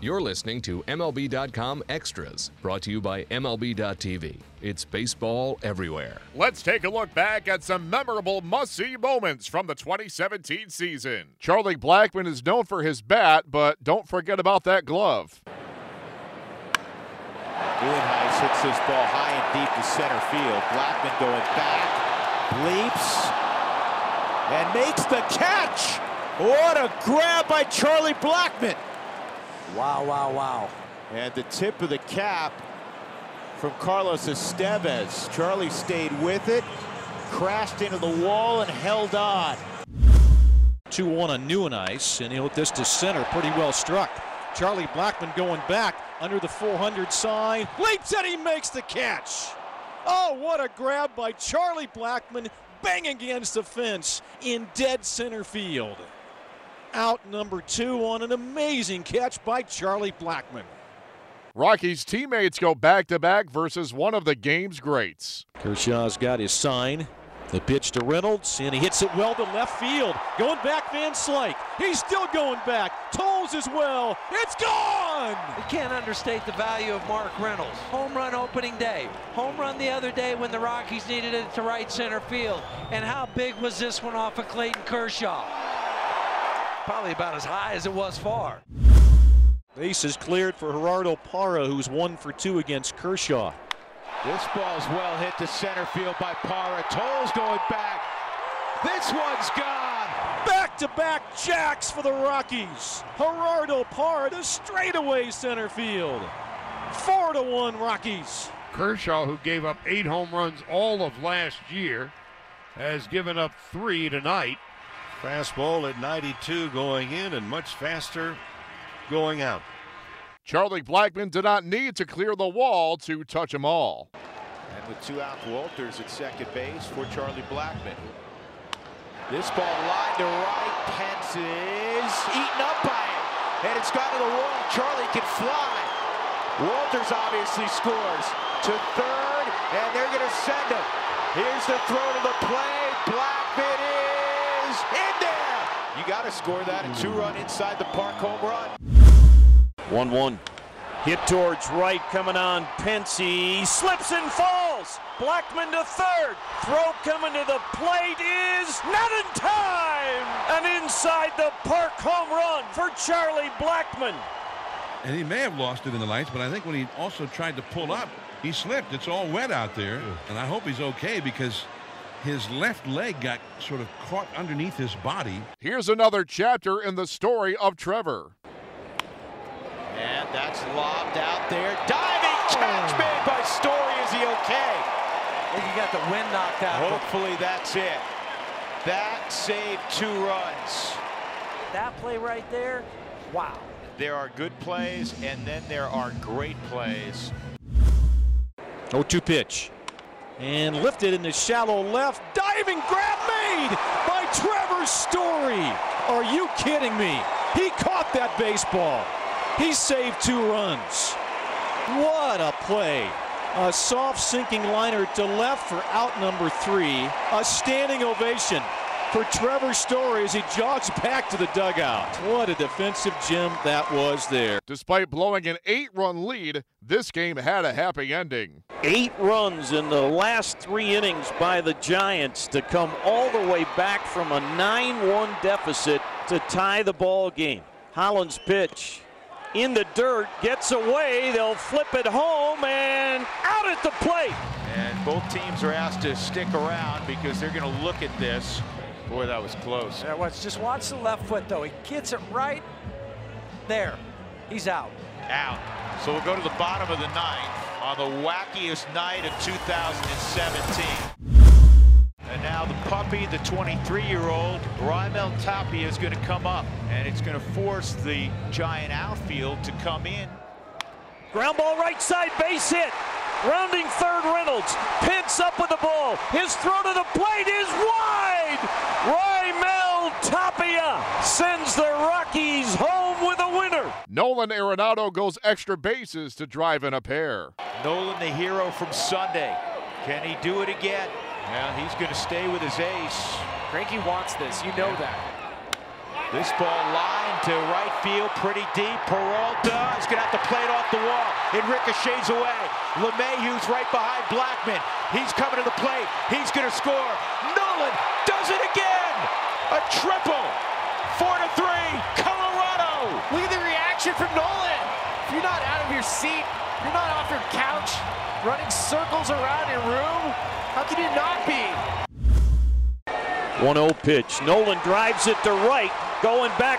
You're listening to MLB.com Extras, brought to you by MLB.tv. It's baseball everywhere. Let's take a look back at some memorable must see moments from the 2017 season. Charlie Blackmon is known for his bat, but don't forget about that glove. Nieuwenhuis hits this ball high and deep to center field. Blackmon going back, leaps, and makes the catch. What a grab by Charlie Blackmon. Wow, wow, wow. And the tip of the cap from Carlos Estevez. Charlie stayed with it, crashed into the wall, and held on. 2 1 on Nieuwenhuis, and Ice, and he'll hit this to center. Pretty well struck. Charlie Blackmon going back under the 400 sign. Leaps and he makes the catch. Oh, what a grab by Charlie Blackmon, bang against the fence in dead center field. Out number two on an amazing catch by Charlie Blackmon. Rockies teammates go back to back versus one of the game's greats. Kershaw's got his sign. The pitch to Reynolds, and he hits it well to left field. Going back, Van Slyke. He's still going back. Toles as well. It's gone! We can't understate the value of Mark Reynolds. Home run opening day. Home run the other day when the Rockies needed it to right center field. And how big was this one off of Clayton Kershaw? Probably about as high as it was far. Base is cleared for Gerardo Parra, who's one for two against Kershaw. This ball's well hit to center field by Parra. Toles going back. This one's gone. Back-to-back jacks for the Rockies. Gerardo Parra to straightaway center field. Four to one Rockies. Kershaw, who gave up eight home runs all of last year, has given up three tonight. Fastball at 92 going in and much faster going out. Charlie Blackmon did not need to clear the wall to touch them all. And with two out, Walters at second base for Charlie Blackmon. This ball line to right. Pence is eaten up by it. And it's gone to the wall. Charlie can fly. Walters obviously scores to third, and they're going to send him. Here's the throw to the play. Blackmon is in there. You got to score that a two-run inside the park home run. 1 1. Hit towards right, coming on Pensy. Slips and falls. Blackmon to third. Throw coming to the plate is not in time. And inside the park home run for Charlie Blackmon. And he may have lost it in the lights, but I think when he also tried to pull up, he slipped. It's all wet out there. And I hope he's okay because his left leg got sort of caught underneath his body. Here's another chapter in the story of Trevor. And that's lobbed out there. Diving catch oh. made by Story. Is he okay? I think he got the wind knocked out. Hopefully that's it. That saved two runs. That play right there, wow. There are good plays, and then there are great plays. 0 2 pitch. And lifted in the shallow left. Diving grab made by Trevor Story. Are you kidding me? He caught that baseball. He saved two runs. What a play. A soft sinking liner to left for out number three. A standing ovation for Trevor Story as he jogs back to the dugout. What a defensive gem that was there. Despite blowing an eight run lead, this game had a happy ending. Eight runs in the last three innings by the Giants to come all the way back from a 9 1 deficit to tie the ball game. Holland's pitch in the dirt, gets away. They'll flip it home and out at the plate. And both teams are asked to stick around because they're going to look at this. Boy, that was close. Yeah, watch, just watch the left foot, though. He gets it right there. He's out. Out. So we'll go to the bottom of the ninth on the wackiest night of 2017. And now the puppy, the 23-year-old, Raimel Tapia is going to come up, and it's going to force the Giant outfield to come in. Ground ball right side, base hit. Rounding third, Reynolds. Pence up with the ball. His throw to the plate is wide. Raimel Tapia sends the Rockies home with a winner. Nolan Arenado goes extra bases to drive in a pair. Nolan, the hero from Sunday. Can he do it again? Well, he's going to stay with his ace. Greinke wants this. You know that. This ball lined to right field, pretty deep. Peralta is going to have to play it off the wall. It ricochets away. LeMahieu's right behind Blackmon. He's coming to the plate. He's going to score. Nolan does it again. A triple. Four to three. Colorado. Look at the reaction from Nolan. If you're not out of your seat, you're not off your couch, running circles around your room, how can you not be? 1-0 pitch. Nolan drives it to right. Going back,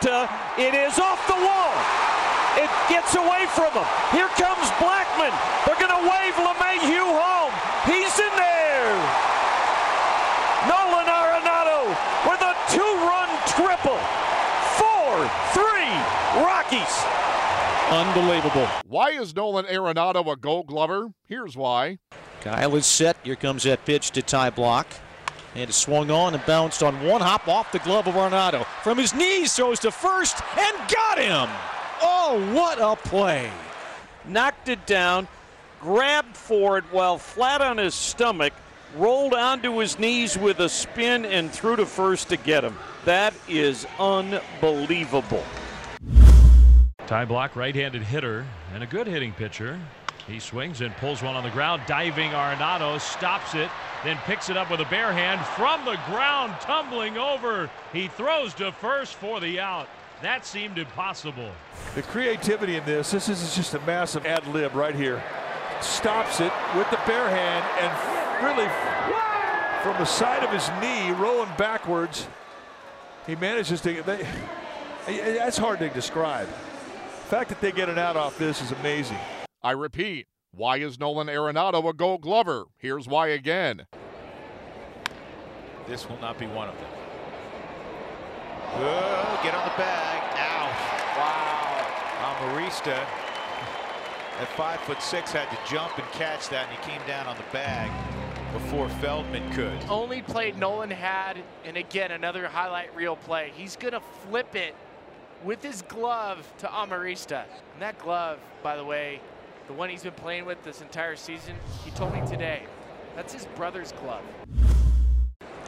Peralta. It is off the wall. It gets away from him. Here comes Blackmon. They're going to wave LeMahieu home. He's in there. Nolan Arenado with a two-run triple. Four, three, Rockies. Unbelievable. Why is Nolan Arenado a gold glover? Here's why. Kyle is set. Here comes that pitch to Ty Blach. And it swung on and bounced on one hop off the glove of Arenado. From his knees, throws to first and got him. Oh, what a play. Knocked it down, grabbed for it while flat on his stomach, rolled onto his knees with a spin and threw to first to get him. That is unbelievable. Ty Blach, right-handed hitter and a good hitting pitcher. He swings and pulls one on the ground. Diving Arenado stops it, then picks it up with a bare hand from the ground, tumbling over. He throws to first for the out. That seemed impossible. The creativity in this, this is just a massive ad lib right here. Stops it with the bare hand and really from the side of his knee, rolling backwards, he manages to. They, that's hard to describe. The fact that they get an out off this is amazing. I repeat, why is Nolan Arenado a gold glover? Here's why again. This will not be one of them. Oh, get on the bag. Ow. Wow. Amarista at five foot six had to jump and catch that, and he came down on the bag before Feldman could. Only play Nolan had, and again, another highlight reel play. He's going to flip it with his glove to Amarista. And that glove, by the way, the one he's been playing with this entire season, he told me today, that's his brother's glove.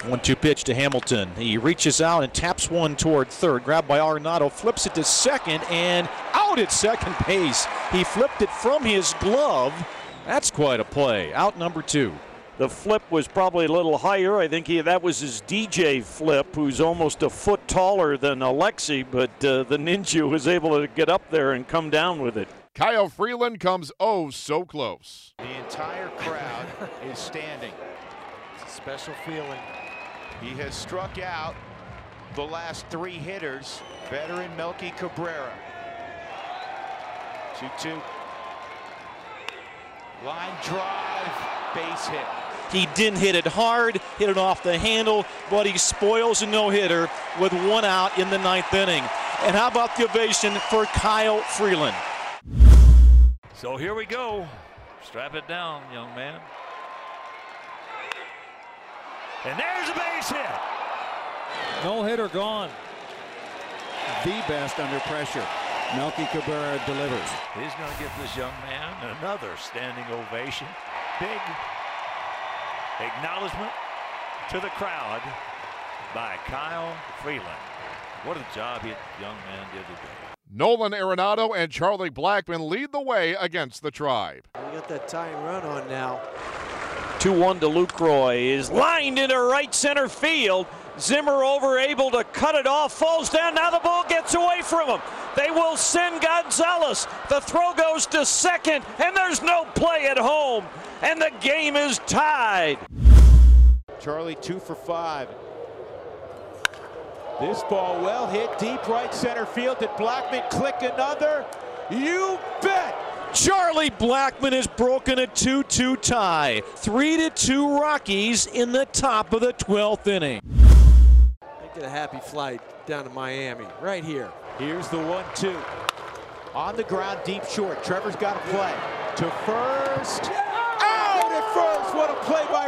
One two pitch to Hamilton. He reaches out and taps one toward third. Grabbed by Arenado, flips it to second, and out at second base. He flipped it from his glove. That's quite a play. Out number two. The flip was probably a little higher. I think he, that was his DJ flip, who's almost a foot taller than Alexi, but uh, the Ninja was able to get up there and come down with it. Kyle Freeland comes oh so close. The entire crowd is standing. It's a special feeling. He has struck out the last three hitters. Veteran Melky Cabrera. 2-2. Line drive, base hit. He didn't hit it hard, hit it off the handle, but he spoils a no-hitter with one out in the ninth inning. And how about the ovation for Kyle Freeland? So here we go. Strap it down, young man. And there's a base hit. No hitter gone. The best under pressure. Melky Cabrera delivers. He's going to give this young man another standing ovation. Big acknowledgement to the crowd by Kyle Freeland. What a job the young man did today. Nolan Arenado and Charlie Blackmon lead the way against the Tribe. We got that tying run on now. 2-1 to Lucroy is lined into right center field. Zimmer over able to cut it off, falls down. Now the ball gets away from him. They will send Gonzalez. The throw goes to second, and there's no play at home. And the game is tied. Charlie two for five. This ball well hit deep right center field. Did Blackmon click another? You bet! Charlie Blackmon has broken a 2-2 tie. 3-2 Rockies in the top of the 12th inning. Get a happy flight down to Miami, right here. Here's the one-two. On the ground, deep short. Trevor's got to play. To first. Out at first. What a play by Reynolds.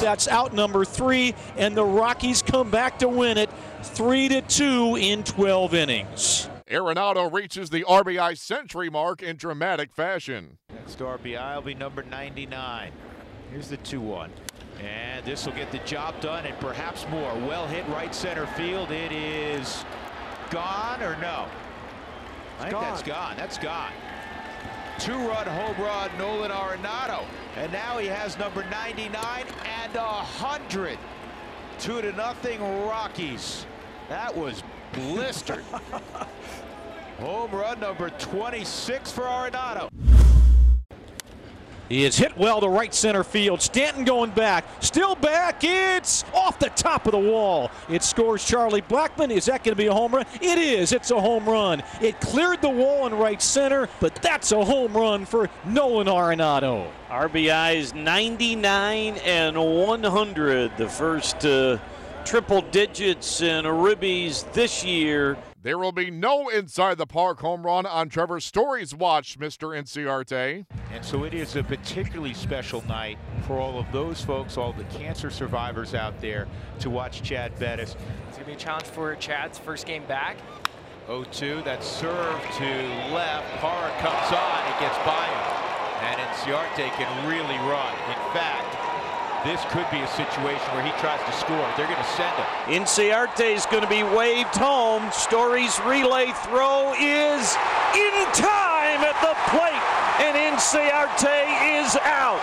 That's out number three, and the Rockies come back to win it 3 to 2 in 12 innings. Arenado reaches the RBI century mark in dramatic fashion. Next RBI will be number 99. Here's the 2 1. And this will get the job done and perhaps more. Well hit right center field. It is gone or no? I think gone. that's gone. That's gone. Two-run home run, Nolan Arenado. And now he has number 99 and 100. Two to nothing, Rockies. That was blistered. home run number 26 for Arenado. He is hit well to right center field. Stanton going back. Still back. It's off the top of the wall. It scores Charlie Blackmon. Is that going to be a home run? It is. It's a home run. It cleared the wall in right center, but that's a home run for Nolan Arenado. RBIs 99 and 100. The first uh, triple digits in Ribbies this year. There will be no inside the park home run on Trevor Story's watch, Mr. Inciarte. And so it is a particularly special night for all of those folks, all the cancer survivors out there to watch Chad Bettis. It's going to be a challenge for Chad's first game back. 0-2, that serve to left. Parra comes on, it gets by him. And Inciarte can really run. In fact, this could be a situation where he tries to score. They're going to send him. Inciarte is going to be waved home. Story's relay throw is in time at the plate, and Inciarte is out.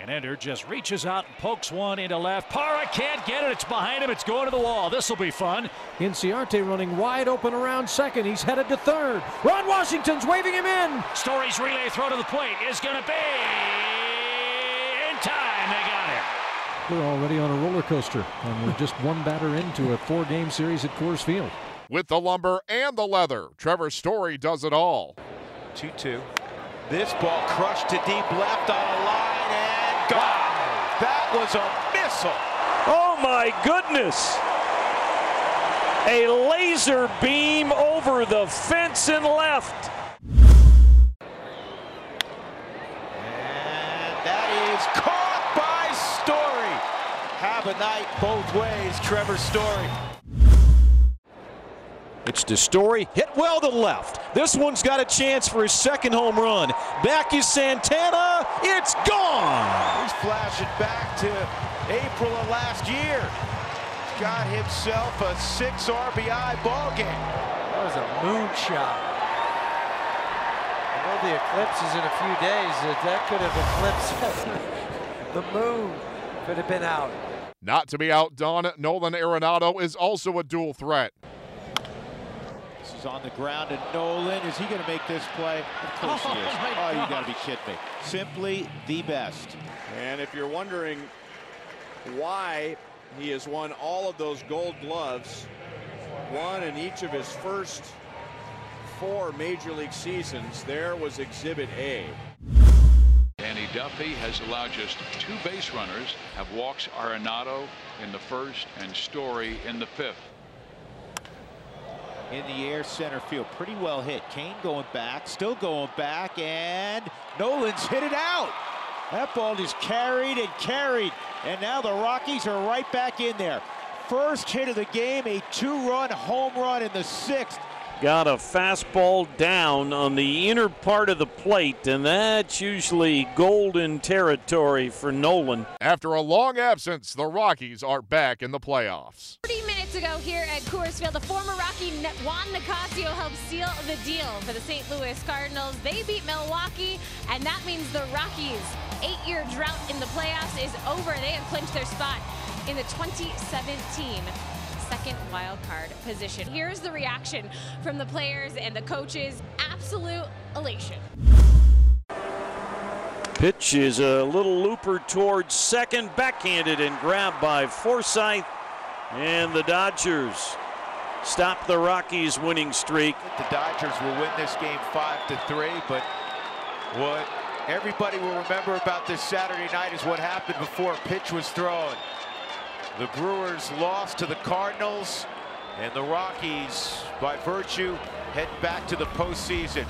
And Ender just reaches out and pokes one into left. Parra can't get it. It's behind him. It's going to the wall. This will be fun. Inciarte running wide open around second. He's headed to third. Ron Washington's waving him in. Story's relay throw to the plate is going to be in time. They got him. We're already on a roller coaster, and we're just one batter into a four-game series at Coors Field. With the lumber and the leather, Trevor Story does it all. 2-2. This ball crushed to deep left on a line and gone. That was a missile. Oh my goodness! A laser beam over the fence and left. And that is caught by Story. Have a night both ways, Trevor Story. It's to Story, hit well to left. This one's got a chance for his second home run. Back is Santana. It's gone. He's flashing back to April of last year. Got himself a six RBI ball game. That was a moonshot. I know the eclipse is in a few days. That that could have eclipsed the moon. Could have been out. Not to be outdone, Nolan Arenado is also a dual threat. This is on the ground, and Nolan, is he going to make this play? Of course Oh, he is. Oh, you got to be kidding me. Simply the best. And if you're wondering why he has won all of those gold gloves, one in each of his first four major league seasons, there was Exhibit A. Duffy has allowed just two base runners, have walks Arenado in the first and Story in the fifth. in the air center field. Pretty well hit. Cain going back, still going back, and Nolan's hit it out. That ball is carried and carried, and now the Rockies are right back in there. First hit of the game, a two-run home run in the sixth. Got a fastball down on the inner part of the plate, and that's usually golden territory for Nolan. After a long absence, the Rockies are back in the playoffs. 30 minutes ago here at Coors Field, the former Rocky Juan Nicasio helped seal the deal for the St. Louis Cardinals. They beat Milwaukee, and that means the Rockies' eight-year drought in the playoffs is over. They have clinched their spot in the 2017 second wild card position. Here's the reaction from the players and the coaches. Absolute elation. Pitch is a little looper towards second, backhanded and grabbed by Forsythe. And the Dodgers stop the Rockies' winning streak. The Dodgers will win this game five to three, but what everybody will remember about this Saturday night is what happened before a pitch was thrown. The Brewers lost to the Cardinals, and the Rockies, by virtue, head back to the postseason.